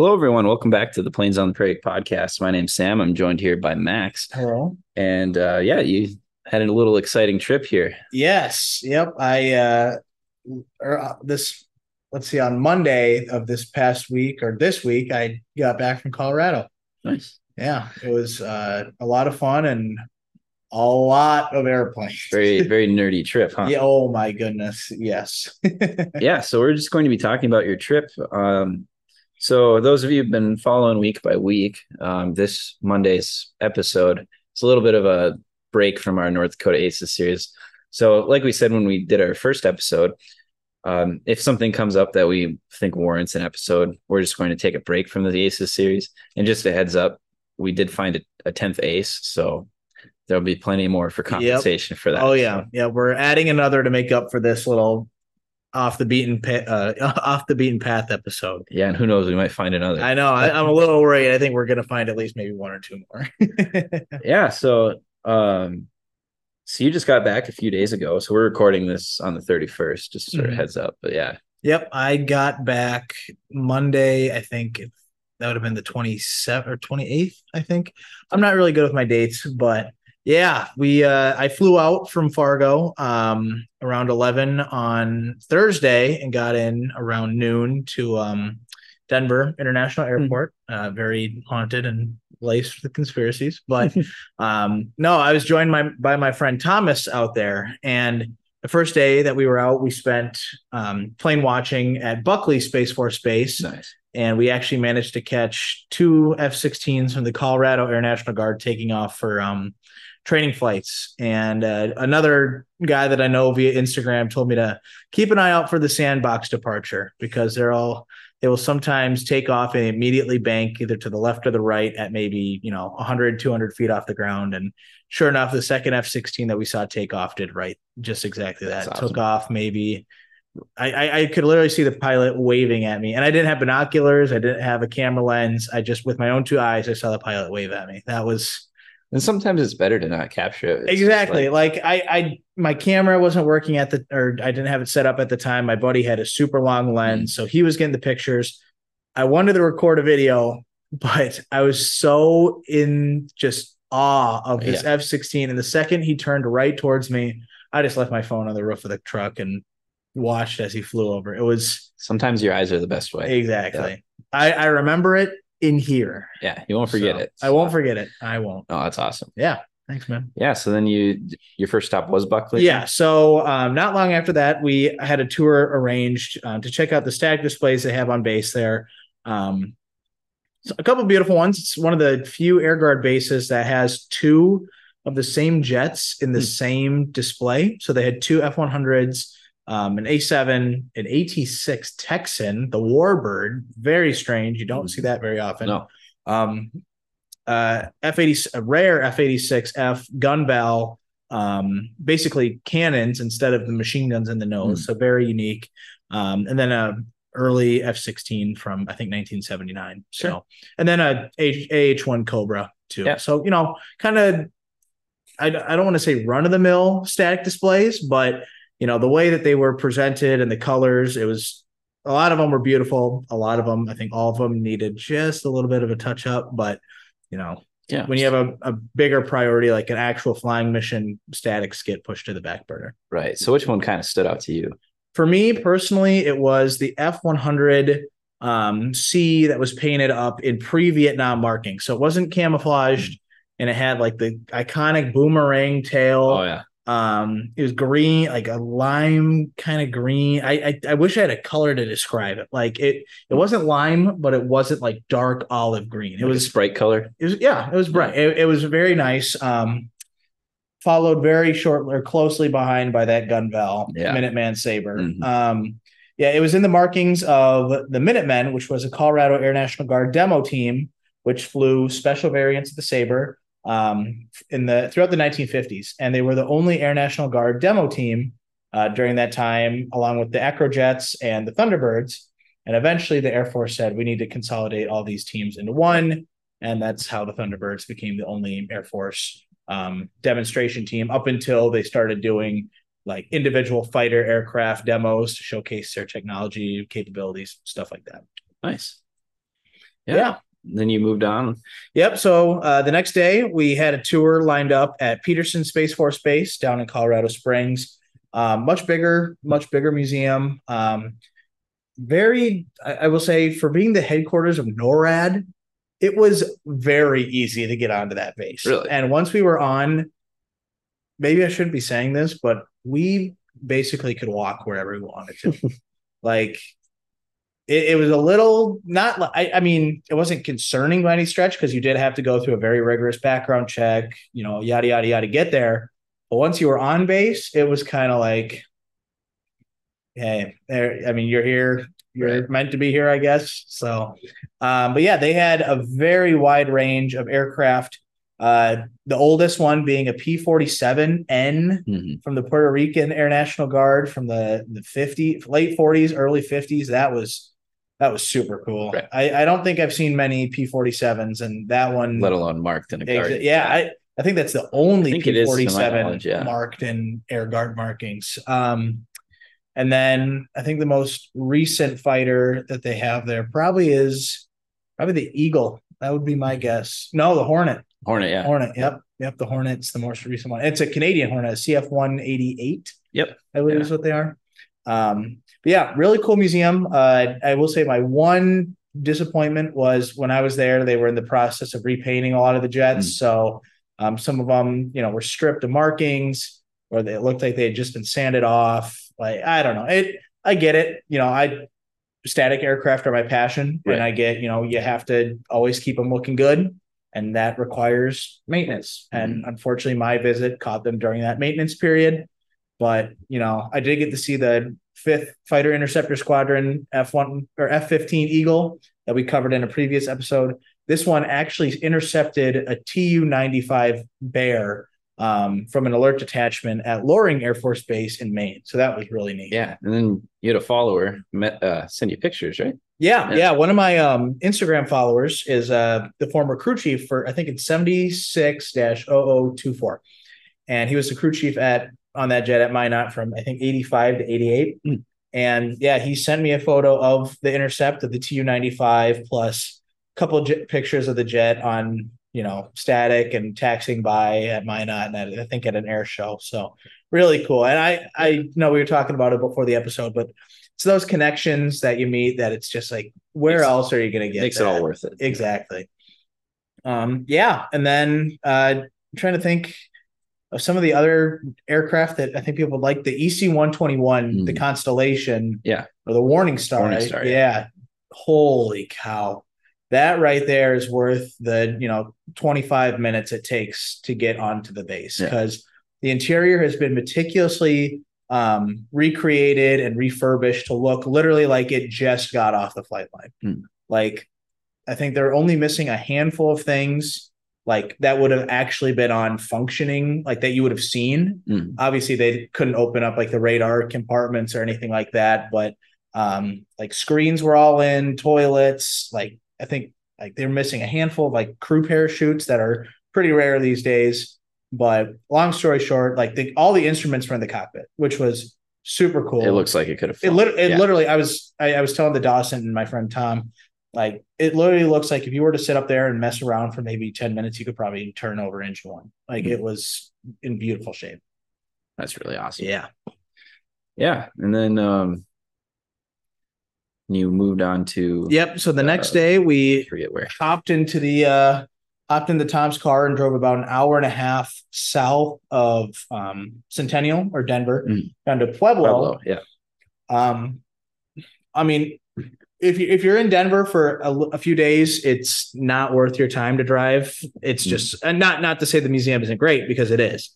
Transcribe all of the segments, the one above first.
Hello, everyone. Welcome back to the Plains on the Prairie podcast. My name's Sam. I'm joined here by Max. Hello. And uh, yeah, you had a little exciting trip here. Yes. Yep. I uh, or, uh, this let's see on Monday of this past week or this week I got back from Colorado. Nice. Yeah, it was uh, a lot of fun and a lot of airplanes. Very very nerdy trip, huh? yeah. Oh my goodness. Yes. yeah. So we're just going to be talking about your trip. Um, so those of you who've been following week by week, um, this Monday's episode, it's a little bit of a break from our North Dakota Aces series. So, like we said when we did our first episode, um, if something comes up that we think warrants an episode, we're just going to take a break from the Aces series. And just a heads up, we did find a tenth ace, so there'll be plenty more for compensation yep. for that. Oh yeah, so. yeah, we're adding another to make up for this little off the beaten pa- uh, off the beaten path episode. Yeah, and who knows, we might find another. I know. I, am a little worried. I think we're gonna find at least maybe one or two more. yeah. So, um, so you just got back a few days ago. So we're recording this on the 31st. Just sort of mm-hmm. heads up. But yeah. Yep, I got back Monday. I think that would have been the 27th or 28th. I think I'm not really good with my dates, but yeah, we uh I flew out from Fargo um around 11 on Thursday and got in around noon to um Denver International hmm. Airport. Mm-hmm. Uh very haunted and laced with conspiracies, but um no, I was joined my by my friend Thomas out there and the first day that we were out, we spent um, plane watching at Buckley Space Force Base. Nice. And we actually managed to catch two F 16s from the Colorado Air National Guard taking off for um, training flights. And uh, another guy that I know via Instagram told me to keep an eye out for the sandbox departure because they're all they will sometimes take off and immediately bank either to the left or the right at maybe you know 100 200 feet off the ground and sure enough the second f-16 that we saw take off did right just exactly that awesome. took off maybe I, I, I could literally see the pilot waving at me and i didn't have binoculars i didn't have a camera lens i just with my own two eyes i saw the pilot wave at me that was and sometimes it's better to not capture it. It's exactly. Like, like, I, I, my camera wasn't working at the, or I didn't have it set up at the time. My buddy had a super long lens, mm-hmm. so he was getting the pictures. I wanted to record a video, but I was so in just awe of this yeah. F sixteen. And the second he turned right towards me, I just left my phone on the roof of the truck and watched as he flew over. It was sometimes your eyes are the best way. Exactly. I, I remember it in here. Yeah, you won't forget so, it. I won't forget it. I won't. Oh, that's awesome. Yeah. Thanks, man. Yeah. So then you, your first stop was Buckley. Yeah. So um, not long after that, we had a tour arranged uh, to check out the static displays they have on base there. Um, so a couple beautiful ones. It's one of the few air guard bases that has two of the same jets in the mm. same display. So they had two F one hundreds um, an A7, an AT6 Texan, the Warbird. Very strange. You don't see that very often. No. Um, uh, F80, a rare F86F Gunval, um, basically cannons instead of the machine guns in the nose. Mm. So very unique. Um, and then a early F16 from I think 1979. Sure. So, and then uh, a AH1 Cobra too. Yeah. So you know, kind of. I, I don't want to say run of the mill static displays, but you know the way that they were presented and the colors it was a lot of them were beautiful a lot of them i think all of them needed just a little bit of a touch up but you know yeah when you have a, a bigger priority like an actual flying mission statics get pushed to the back burner right so which one kind of stood out to you for me personally it was the f100 um, c that was painted up in pre-vietnam marking so it wasn't camouflaged and it had like the iconic boomerang tail oh yeah um, it was green, like a lime kind of green. I, I, I wish I had a color to describe it. Like it it wasn't lime, but it wasn't like dark olive green. It like was bright color. It was yeah, it was bright. It, it was very nice. Um, followed very short or closely behind by that Gunval, yeah. Minuteman Saber. Mm-hmm. Um, yeah, it was in the markings of the Minutemen, which was a Colorado Air National Guard demo team, which flew special variants of the Saber um, in the throughout the 1950s, and they were the only Air National Guard demo team uh, during that time, along with the Acrojets and the Thunderbirds. And eventually, the Air Force said we need to consolidate all these teams into one, and that's how the Thunderbirds became the only Air Force um, demonstration team up until they started doing like individual fighter aircraft demos to showcase their technology capabilities, stuff like that. Nice. yeah. yeah. Then you moved on. Yep. So uh, the next day we had a tour lined up at Peterson Space Force Base down in Colorado Springs. Um, much bigger, much bigger museum. Um, very, I, I will say, for being the headquarters of NORAD, it was very easy to get onto that base. Really? And once we were on, maybe I shouldn't be saying this, but we basically could walk wherever we wanted to. like it, it, was a little not I, I mean, it wasn't concerning by any stretch because you did have to go through a very rigorous background check, you know, yada yada yada to get there. But once you were on base, it was kind of like, hey, there. I mean, you're here. You're right. meant to be here, I guess. So, um, but yeah, they had a very wide range of aircraft. Uh, the oldest one being a P 47N mm-hmm. from the Puerto Rican Air National Guard from the, the 50, late 40s, early 50s. That was that was super cool. Right. I, I don't think I've seen many P 47s, and that one, let alone marked in a guard. yeah, I, I think that's the only P forty seven marked in air guard markings. Um, and then I think the most recent fighter that they have there probably is probably the Eagle. That would be my guess. No, the Hornet. Hornet, yeah. Hornet. Yep. Yep. The Hornet's the most recent one. It's a Canadian Hornet, CF 188. Yep. I believe yeah. is what they are. Um, but yeah, really cool museum. Uh, I will say my one disappointment was when I was there, they were in the process of repainting a lot of the jets. Mm. So um, some of them, you know, were stripped of markings or they looked like they had just been sanded off. Like, I don't know. It, I get it. You know, I, static aircraft are my passion. Right. And I get, you know, you have to always keep them looking good. And that requires maintenance. Mm-hmm. And unfortunately, my visit caught them during that maintenance period. But, you know, I did get to see the fifth fighter interceptor squadron F1 or F15 Eagle that we covered in a previous episode. This one actually intercepted a Tu 95 Bear um, from an alert detachment at Loring Air Force Base in Maine. So that was really neat. Yeah. And then you had a follower met, uh, send you pictures, right? Yeah, yeah. Yeah. One of my um, Instagram followers is uh, the former crew chief for, I think it's 76 0024. And he was the crew chief at on that jet at Minot from, I think, 85 to 88. Mm. And yeah, he sent me a photo of the intercept of the Tu 95 plus a couple j- pictures of the jet on you know static and taxing by at Minot and I think at an air show. So really cool. And I I know we were talking about it before the episode, but it's those connections that you meet that it's just like where makes, else are you going to get? Makes that? it all worth it. Exactly. Um. Yeah, and then uh, I'm trying to think of some of the other aircraft that I think people would like the EC 121, mm. the Constellation, yeah, or the Warning Star. Warning Star yeah. yeah. Holy cow that right there is worth the you know 25 minutes it takes to get onto the base because yeah. the interior has been meticulously um, recreated and refurbished to look literally like it just got off the flight line mm. like i think they're only missing a handful of things like that would have actually been on functioning like that you would have seen mm. obviously they couldn't open up like the radar compartments or anything like that but um like screens were all in toilets like I think like they're missing a handful of like crew parachutes that are pretty rare these days. But long story short, like the, all the instruments were in the cockpit, which was super cool. It looks like it could have. It, lit- it yeah. literally, I was I, I was telling the docent and my friend Tom, like it literally looks like if you were to sit up there and mess around for maybe ten minutes, you could probably turn over engine one. Like mm-hmm. it was in beautiful shape. That's really awesome. Yeah. Yeah, and then um you moved on to Yep. So the uh, next day we forget where hopped into the uh hopped into Tom's car and drove about an hour and a half south of um Centennial or Denver mm. down to Pueblo. Pueblo. Yeah. Um I mean if you if you're in Denver for a, a, few days, it's not worth your time to drive. It's mm. just and not not to say the museum isn't great because it is,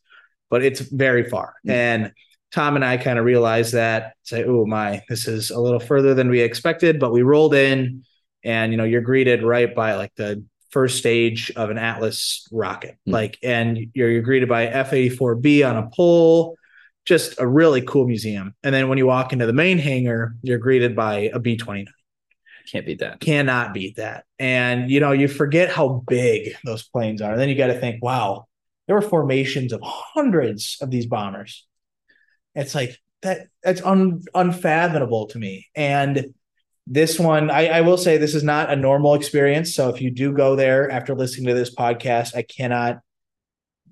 but it's very far. Mm. And Tom and I kind of realized that, say, oh my, this is a little further than we expected, but we rolled in and you know, you're greeted right by like the first stage of an Atlas rocket. Mm-hmm. Like, and you're, you're greeted by F-84B on a pole, just a really cool museum. And then when you walk into the main hangar, you're greeted by a B-29. Can't beat that. Cannot beat that. And you know, you forget how big those planes are. And then you got to think, wow, there were formations of hundreds of these bombers it's like that that's un, unfathomable to me. And this one, I, I will say this is not a normal experience. So if you do go there after listening to this podcast, I cannot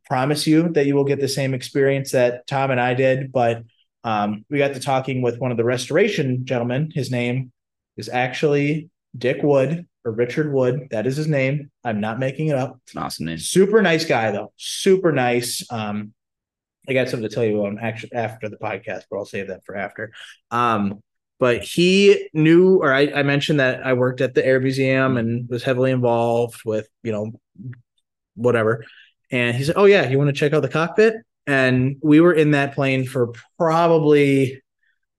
promise you that you will get the same experience that Tom and I did, but um, we got to talking with one of the restoration gentlemen. His name is actually Dick Wood or Richard Wood. That is his name. I'm not making it up. It's an awesome name. Super nice guy though. Super nice. Um, I got something to tell you on actually after the podcast, but I'll save that for after. Um, but he knew, or I, I mentioned that I worked at the Air Museum and was heavily involved with, you know, whatever. And he said, "Oh yeah, you want to check out the cockpit?" And we were in that plane for probably,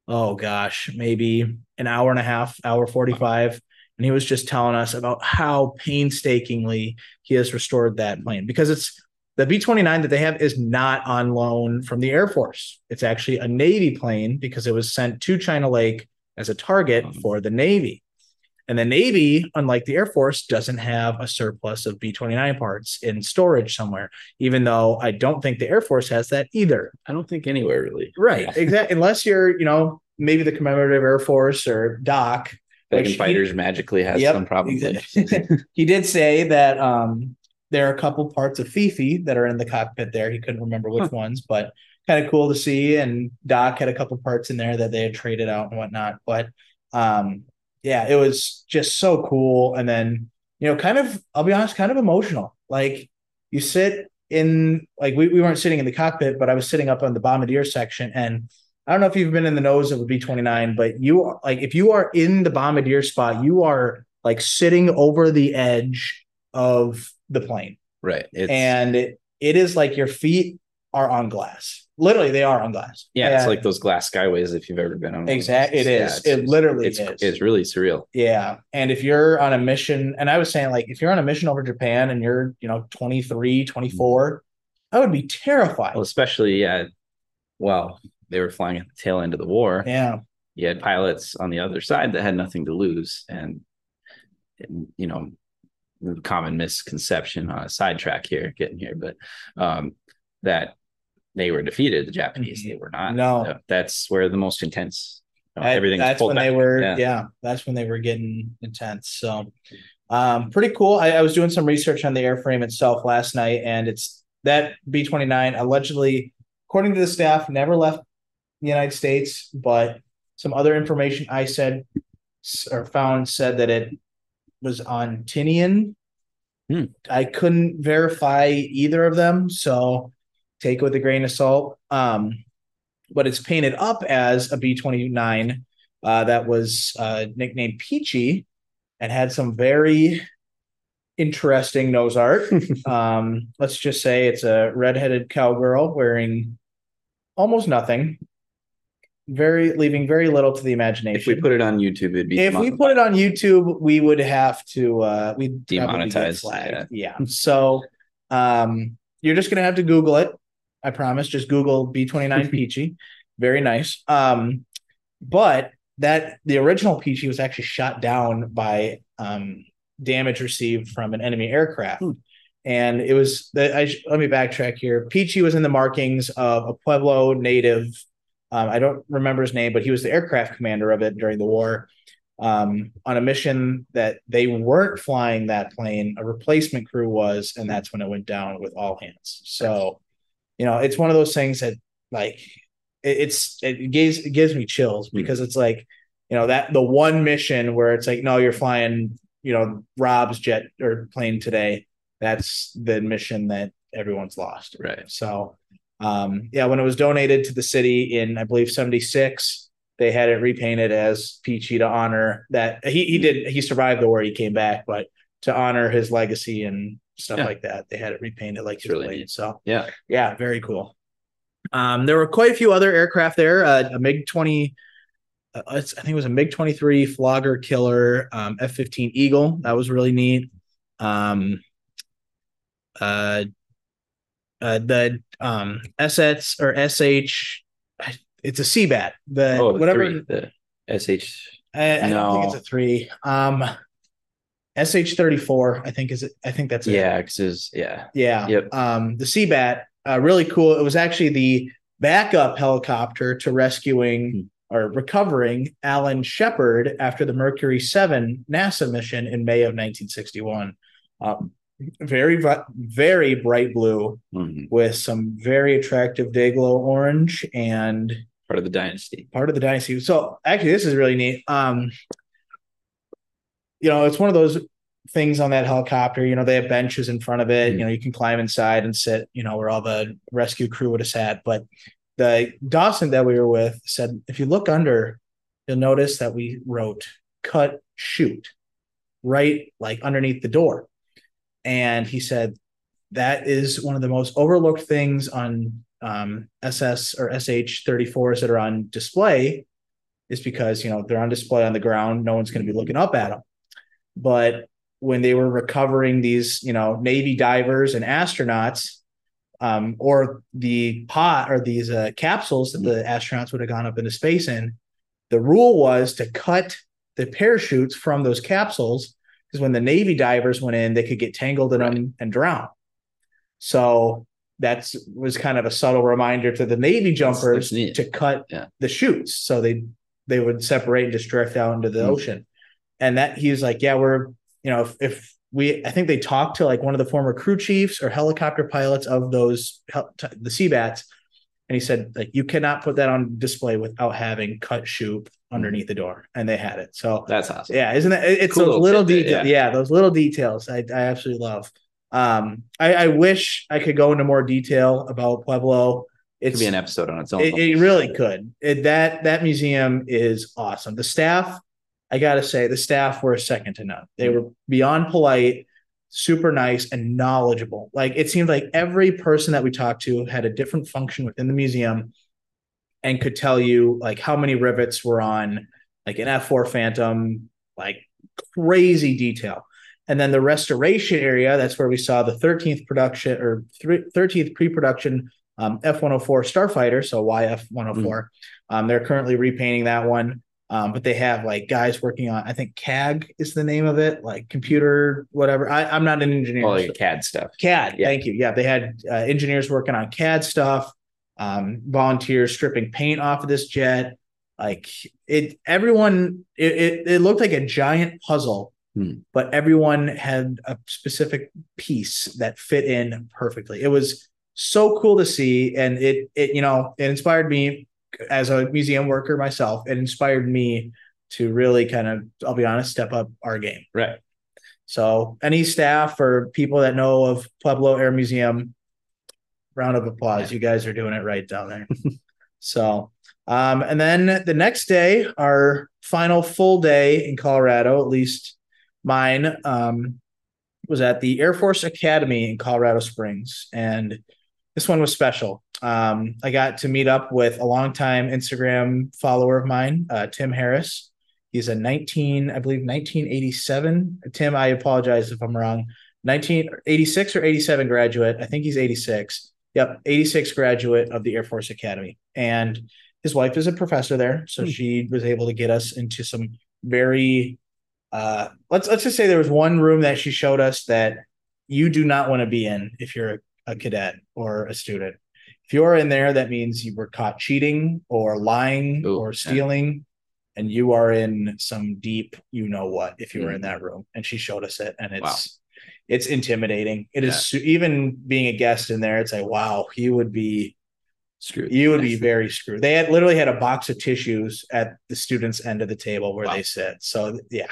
oh gosh, maybe an hour and a half, hour forty-five. And he was just telling us about how painstakingly he has restored that plane because it's the B 29 that they have is not on loan from the Air Force. It's actually a Navy plane because it was sent to China Lake as a target for the Navy. And the Navy, unlike the Air Force, doesn't have a surplus of B 29 parts in storage somewhere, even though I don't think the Air Force has that either. I don't think anywhere really. Right. Yeah. Exactly. Unless you're, you know, maybe the commemorative Air Force or DOC. Dragon Fighters he, magically has yep, some probably. he did say that um, there are a couple parts of Fifi that are in the cockpit there. He couldn't remember which huh. ones, but kind of cool to see. And DOC had a couple parts in there that they had traded out and whatnot. But um, yeah, it was just so cool. And then, you know, kind of, I'll be honest, kind of emotional. Like you sit in, like we, we weren't sitting in the cockpit, but I was sitting up on the bombardier section. And I don't know if you've been in the nose of a B 29, but you are like, if you are in the bombardier spot, you are like sitting over the edge of the plane. Right. It's, and it, it is like your feet are on glass. Literally, they are on glass. Yeah, and it's like those glass skyways if you've ever been on. Exactly, it is. Yeah, it literally it's, is. It's really surreal. Yeah, and if you're on a mission, and I was saying like if you're on a mission over Japan and you're you know 23, 24, I would be terrified. Well, especially yeah, well they were flying at the tail end of the war. Yeah, you had pilots on the other side that had nothing to lose, and you know common misconception on a sidetrack here getting here but um that they were defeated. The Japanese, mm-hmm. they were not. No, so that's where the most intense. You know, everything. That's when back. they were. Yeah. yeah. that's when they were getting intense. So, um, pretty cool. I, I was doing some research on the airframe itself last night, and it's that B twenty nine allegedly, according to the staff, never left the United States, but some other information I said or found said that it was on Tinian. Hmm. I couldn't verify either of them, so take it with a grain of salt. Um, but it's painted up as a B 29 uh, that was uh, nicknamed Peachy and had some very interesting nose art. um, let's just say it's a redheaded cowgirl wearing almost nothing, very leaving very little to the imagination. If we put it on YouTube, it'd be if we put it on YouTube, we would have to uh we demonetize. Yeah. yeah. So um you're just gonna have to Google it. I promise. Just Google B29 Peachy. Very nice. Um, but that the original Peachy was actually shot down by um, damage received from an enemy aircraft. Hmm. And it was the, I, let me backtrack here. Peachy was in the markings of a Pueblo native. Um, I don't remember his name, but he was the aircraft commander of it during the war. Um, on a mission that they weren't flying that plane, a replacement crew was, and that's when it went down with all hands. So you know, it's one of those things that like it, it's it gives it gives me chills hmm. because mm. it's like, you know, that the one mission where it's like, no, you're flying, you know, Rob's jet or plane today. That's the mission that everyone's lost. Right. So um yeah, when it was donated to the city in I believe 76, they had it repainted as Peachy to honor that he he did he survived the war, he came back, but to honor his legacy and stuff yeah. like that. They had it repainted like really neat. So yeah, yeah, very cool. Um, there were quite a few other aircraft there. Uh, a MiG twenty, uh, I think it was a MiG twenty three Flogger Killer, um, F fifteen Eagle. That was really neat. Um, uh, uh, the um SS or SH, it's a Seabat. The oh, whatever three, the SH. I, I no. don't think it's a three. Um, SH34, I think is it. I think that's it. Yeah, because yeah. Yeah. Yep. Um, the Seabat, uh, really cool. It was actually the backup helicopter to rescuing or recovering Alan Shepard after the Mercury 7 NASA mission in May of 1961. Um, very, very bright blue mm-hmm. with some very attractive Day-Glo orange and part of the dynasty. Part of the dynasty. So actually, this is really neat. Um, you know, it's one of those things on that helicopter. You know, they have benches in front of it. Mm-hmm. You know, you can climb inside and sit. You know, where all the rescue crew would have sat. But the docent that we were with said, if you look under, you'll notice that we wrote "cut shoot" right like underneath the door. And he said that is one of the most overlooked things on um, SS or SH 34s that are on display is because, you know, they're on display on the ground. No one's going to be looking up at them. But when they were recovering these, you know, Navy divers and astronauts, um, or the pot or these uh, capsules that the astronauts would have gone up into space in, the rule was to cut the parachutes from those capsules because when the Navy divers went in, they could get tangled in right. them and drown. So that was kind of a subtle reminder to the Navy jumpers to cut yeah. the chutes so they they would separate and just drift out into the mm-hmm. ocean. And that he was like, yeah, we're you know if, if we I think they talked to like one of the former crew chiefs or helicopter pilots of those the Seabats, and he said like you cannot put that on display without having cut chute underneath the door, and they had it. So that's awesome. Yeah, isn't it? It's cool those little details. Yeah. yeah. those little details I, I absolutely love. Um, I, I wish I could go into more detail about Pueblo. It could be an episode on its own. It, it really could. It, that that museum is awesome. The staff, I gotta say, the staff were second to none. They were beyond polite, super nice, and knowledgeable. Like it seemed like every person that we talked to had a different function within the museum and could tell you like how many rivets were on like an F4 Phantom, like crazy detail. And then the restoration area, that's where we saw the 13th production or 13th pre production um, F 104 Starfighter, so YF 104. Mm. Um, they're currently repainting that one. Um, but they have like guys working on, I think CAG is the name of it, like computer, whatever. I, am not an engineer. Oh, like CAD stuff. CAD, yeah. thank you. Yeah, they had uh, engineers working on CAD stuff um, volunteers stripping paint off of this jet. Like it, everyone, it, it, it looked like a giant puzzle, hmm. but everyone had a specific piece that fit in perfectly. It was so cool to see, and it, it, you know, it inspired me as a museum worker myself. It inspired me to really kind of, I'll be honest, step up our game. Right. So, any staff or people that know of Pueblo Air Museum, round of applause. You guys are doing it right down there. so, um, and then the next day, our final full day in Colorado, at least mine, um, was at the Air Force Academy in Colorado Springs. And this one was special. Um, I got to meet up with a longtime Instagram follower of mine, uh, Tim Harris. He's a 19, I believe, 1987. Tim, I apologize if I'm wrong. 1986 or 87 graduate. I think he's 86. Yep, 86 graduate of the Air Force Academy. And his wife is a professor there. So hmm. she was able to get us into some very uh let's let's just say there was one room that she showed us that you do not want to be in if you're a, a cadet or a student. If you're in there, that means you were caught cheating or lying Ooh, or stealing. Yeah. And you are in some deep, you know what, if you were in hmm. that room. And she showed us it. And it's wow it's intimidating. It yeah. is even being a guest in there. It's like, wow, he would be screwed. You would be very screwed. They had literally had a box of tissues at the students' end of the table where wow. they sit. So yeah,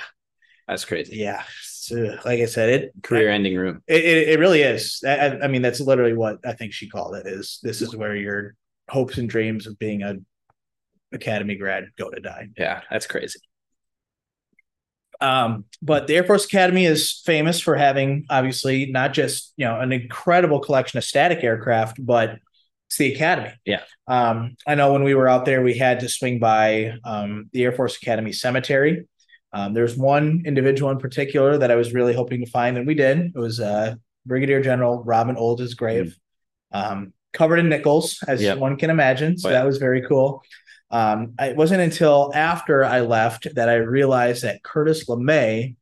that's crazy. Yeah. So, like I said, it career-ending room. It, it, it really is. I, I, mean, that's literally what I think she called it. Is this is where your hopes and dreams of being a academy grad go to die? Yeah, that's crazy. Um, but the Air Force Academy is famous for having obviously not just you know an incredible collection of static aircraft, but it's the academy. Yeah. Um, I know when we were out there, we had to swing by um, the Air Force Academy Cemetery. Um, there's one individual in particular that I was really hoping to find, and we did. It was uh, Brigadier General Robin Olds' grave, mm-hmm. covered in nickels, as yep. one can imagine. So that was very cool. Um, it wasn't until after I left that I realized that Curtis LeMay,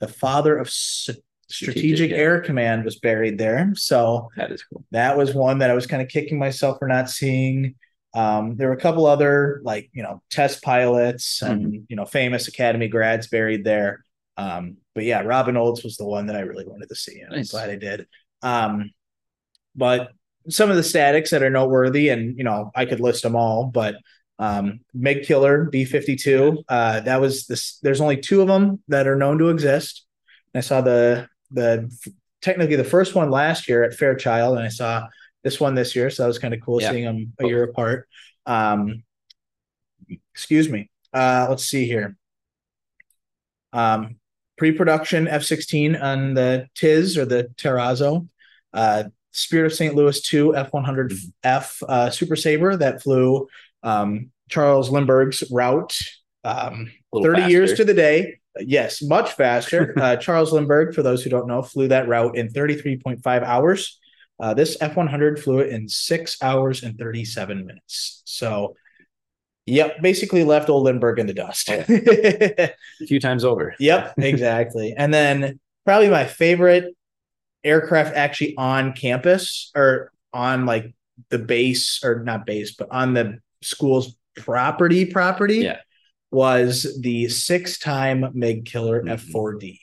the father of S- Strategic, Air Command, was buried there. So that is cool. That was one that I was kind of kicking myself for not seeing. Um, there were a couple other like you know test pilots and mm-hmm. you know famous academy grads buried there. Um, but yeah, Robin Olds was the one that I really wanted to see, and nice. I'm glad I did. Um, but some of the statics that are noteworthy, and you know I could list them all, but um, Mig Killer B fifty two. Uh, that was this. There's only two of them that are known to exist. I saw the the technically the first one last year at Fairchild, and I saw this one this year. So that was kind of cool yeah. seeing them a year apart. Um, excuse me. Uh, let's see here. Um, pre-production F-16 on the Tiz or the Terrazzo. Uh, Spirit of St. Louis 2 F100F uh, Super Sabre that flew um, Charles Lindbergh's route um, 30 faster. years to the day. Yes, much faster. uh, Charles Lindbergh, for those who don't know, flew that route in 33.5 hours. Uh, this F 100 flew it in six hours and 37 minutes. So, yep, basically left old Lindbergh in the dust. a few times over. Yep, exactly. and then probably my favorite aircraft actually on campus or on like the base or not base, but on the school's property property. Yeah was the six time MiG Killer mm-hmm. F4D,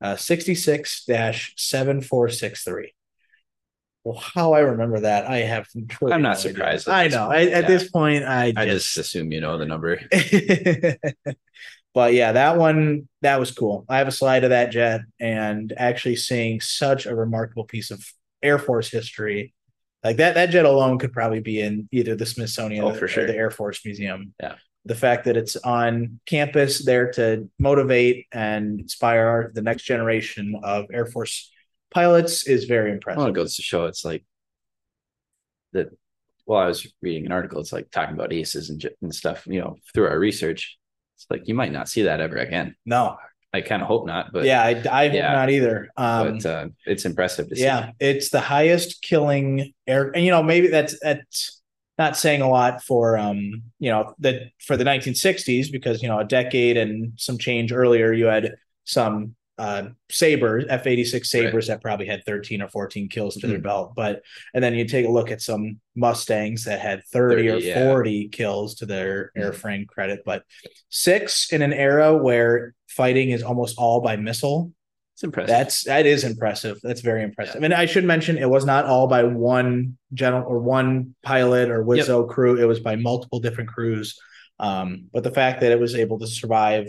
uh, 66 7463. Well, how I remember that, I have. I'm not surprised. I know. I, at this point, I just, I just assume you know the number. but yeah, that one that was cool. I have a slide of that jet, and actually seeing such a remarkable piece of Air Force history, like that. That jet alone could probably be in either the Smithsonian oh, or, sure. or the Air Force Museum. Yeah the fact that it's on campus there to motivate and inspire the next generation of Air Force pilots is very impressive. Well, it goes to show it's like that. Well, I was reading an article. It's like talking about aces and, and stuff. You know, through our research, it's like you might not see that ever again. No, I kind of hope not. But yeah, I, I hope not either. Um, but uh, it's impressive to see. Yeah, it's the highest killing air, and you know maybe that's that's not saying a lot for um you know that for the 1960s because you know a decade and some change earlier you had some uh sabers f-86 sabers right. that probably had 13 or 14 kills to mm-hmm. their belt but and then you take a look at some mustangs that had 30, 30 or yeah. 40 kills to their mm-hmm. airframe credit but six in an era where fighting is almost all by missile it's impressive. That's that is impressive. That's very impressive. Yeah. And I should mention it was not all by one general or one pilot or Wizzo yep. crew. It was by multiple different crews. Um, but the fact that it was able to survive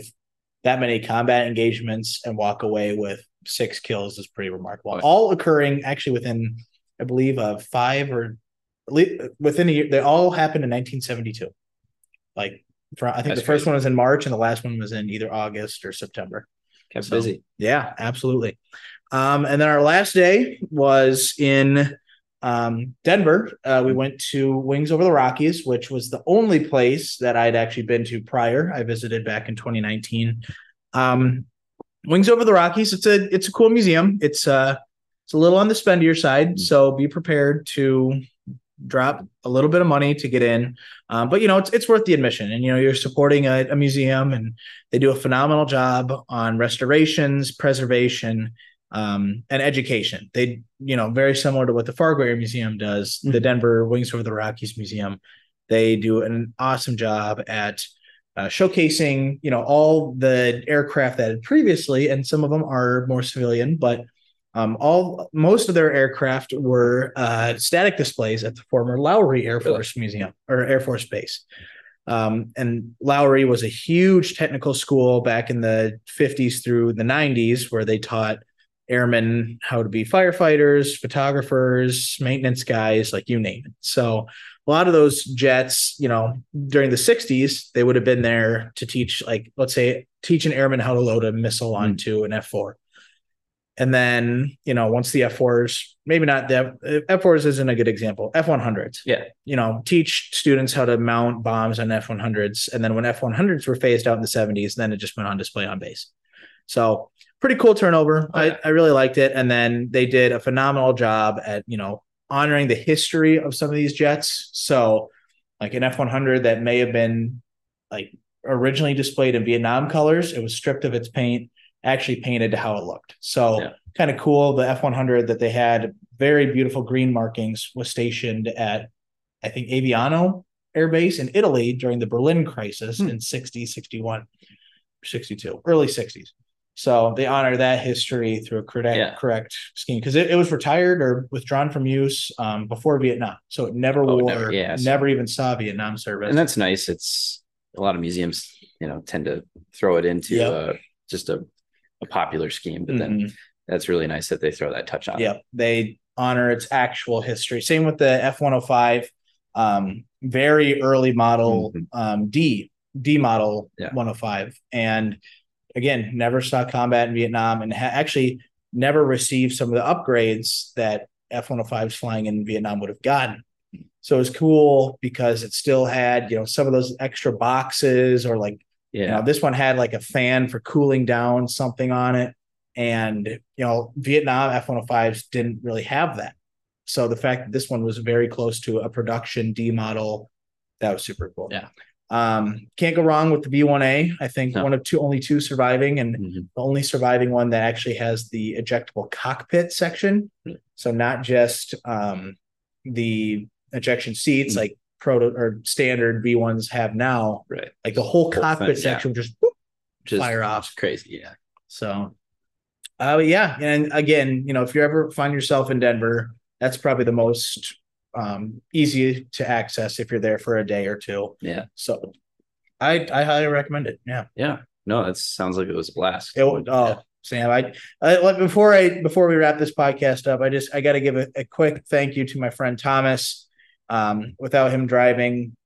that many combat engagements and walk away with six kills is pretty remarkable. Oh, all occurring actually within, I believe, uh, five or within a year. They all happened in 1972. Like, for, I think That's the first crazy. one was in March and the last one was in either August or September kept so, busy. Yeah, absolutely. Um, and then our last day was in um, Denver. Uh, we went to Wings Over the Rockies, which was the only place that I'd actually been to prior. I visited back in 2019. Um, Wings Over the Rockies. It's a it's a cool museum. It's uh it's a little on the spendier side, mm. so be prepared to drop a little bit of money to get in. Um, but you know, it's it's worth the admission. And you know, you're supporting a, a, museum, and they do a phenomenal job on restorations, preservation, um, and education. They, you know, very similar to what the Fargo Air Museum does. Mm-hmm. The Denver Wings Over the Rockies Museum, they do an awesome job at uh, showcasing, you know, all the aircraft that had previously, and some of them are more civilian, but um, all most of their aircraft were uh, static displays at the former Lowry Air Force Museum or Air Force Base. Um, and Lowry was a huge technical school back in the 50s through the 90s, where they taught airmen how to be firefighters, photographers, maintenance guys, like you name it. So a lot of those jets, you know, during the 60s, they would have been there to teach, like, let's say, teach an airman how to load a missile hmm. onto an F 4 and then, you know, once the F4s, maybe not the F4s isn't a good example. F100s. Yeah. You know, teach students how to mount bombs on F100s. And then when F100s were phased out in the 70s, then it just went on display on base. So pretty cool turnover. Oh, yeah. I, I really liked it. And then they did a phenomenal job at, you know, honoring the history of some of these jets. So like an F100 that may have been like originally displayed in Vietnam colors, it was stripped of its paint actually painted to how it looked. So yeah. kind of cool. The F100 that they had very beautiful green markings was stationed at, I think Aviano air base in Italy during the Berlin crisis hmm. in 60, 61, 62, early 60s. So they honor that history through a correct, yeah. correct scheme because it, it, was retired or withdrawn from use um, before Vietnam. So it never oh, wore, never, yeah, never so. even saw Vietnam service. And that's nice. It's a lot of museums, you know, tend to throw it into yep. uh, just a, a popular scheme, but mm-hmm. then that's really nice that they throw that touch on. Yep. They honor its actual history. Same with the F 105, um, very early model mm-hmm. um, D, D model yeah. 105. And again, never saw combat in Vietnam and ha- actually never received some of the upgrades that F 105s flying in Vietnam would have gotten. So it was cool because it still had, you know, some of those extra boxes or like, yeah. you know, this one had like a fan for cooling down something on it. And, you know, Vietnam F 105s didn't really have that. So the fact that this one was very close to a production D model, that was super cool. Yeah. Um, can't go wrong with the B1A. I think no. one of two, only two surviving, and mm-hmm. the only surviving one that actually has the ejectable cockpit section. Mm-hmm. So not just um, the ejection seats mm-hmm. like proto or standard B1s have now. Right. Like the whole, whole cockpit thing, section yeah. just, just fire off. Crazy. Yeah. So, uh, yeah. And again, you know, if you ever find yourself in Denver, that's probably the most um, easy to access if you're there for a day or two. Yeah. So I, I highly recommend it. Yeah. Yeah. No, it sounds like it was a blast. It, oh, yeah. Sam, I, I before I before we wrap this podcast up, I just I got to give a, a, quick thank you to my friend Thomas. Um, without him driving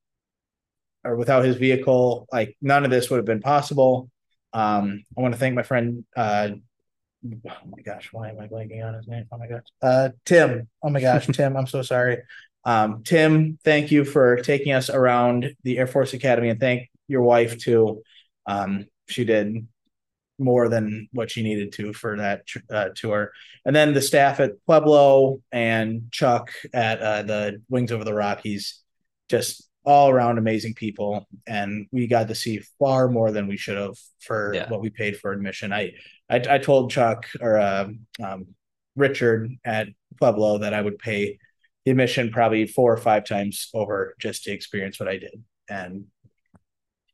or without his vehicle, like none of this would have been possible. Um, I want to thank my friend. Uh, oh my gosh, why am I blanking on his name? Oh my gosh, uh, Tim. Oh my gosh, Tim. I'm so sorry. Um, Tim, thank you for taking us around the Air Force Academy, and thank your wife too. Um, she did more than what she needed to for that uh, tour. And then the staff at Pueblo and Chuck at uh, the Wings Over the Rockies, just all around amazing people. And we got to see far more than we should have for yeah. what we paid for admission. I, I, I told Chuck or uh, um, Richard at Pueblo that I would pay the admission probably four or five times over just to experience what I did. And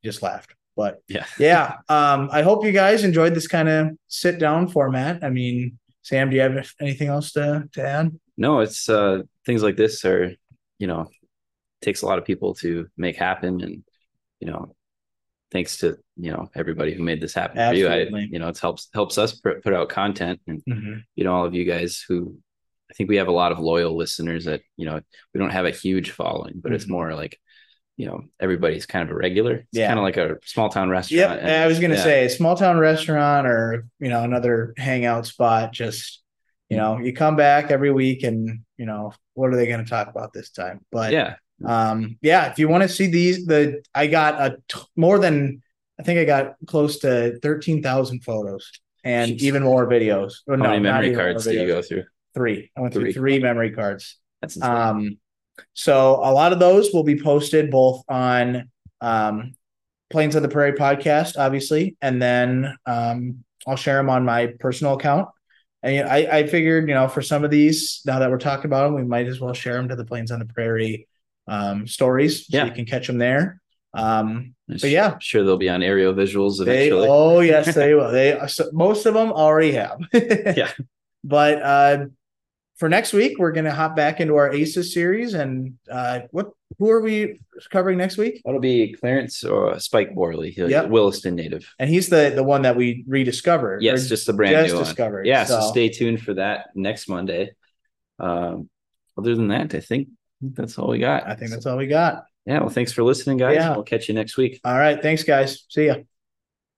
he just laughed. But yeah, yeah. Um, I hope you guys enjoyed this kind of sit down format. I mean, Sam, do you have anything else to to add? No, it's uh things like this are, you know, takes a lot of people to make happen and you know, thanks to you know everybody who made this happen Absolutely. for you. I you know, it helps helps us put, put out content and mm-hmm. you know all of you guys who I think we have a lot of loyal listeners that you know we don't have a huge following, but mm-hmm. it's more like you know everybody's kind of a regular. It's yeah. kind of like a small town restaurant. Yeah, I was gonna yeah. say small town restaurant or you know another hangout spot. Just you know, you come back every week and you know what are they going to talk about this time? But yeah, um, yeah, if you want to see these, the I got a t- more than I think I got close to thirteen thousand photos and Jeez. even more videos. How no, many memory cards did you go through? Three. I went three. through three memory cards. That's insane. um so a lot of those will be posted both on um, Plains of the Prairie podcast, obviously, and then um, I'll share them on my personal account. And I, I figured, you know, for some of these, now that we're talking about them, we might as well share them to the Plains on the Prairie um, stories, so yeah. you can catch them there. Um, but yeah, I'm sure they'll be on aerial visuals eventually. They, oh yes, they will. They so most of them already have. yeah, but uh, for next week, we're going to hop back into our ACES series. And uh, what who are we covering next week? It'll be Clarence or Spike Borley, yep. Williston native, and he's the the one that we rediscovered. Yes, just the brand just new discovered. One. Yeah, so. so. stay tuned for that next Monday. Um, other than that, I think that's all we got. I think that's all we got. Yeah, well, thanks for listening, guys. Yeah. We'll catch you next week. All right, thanks, guys. See ya.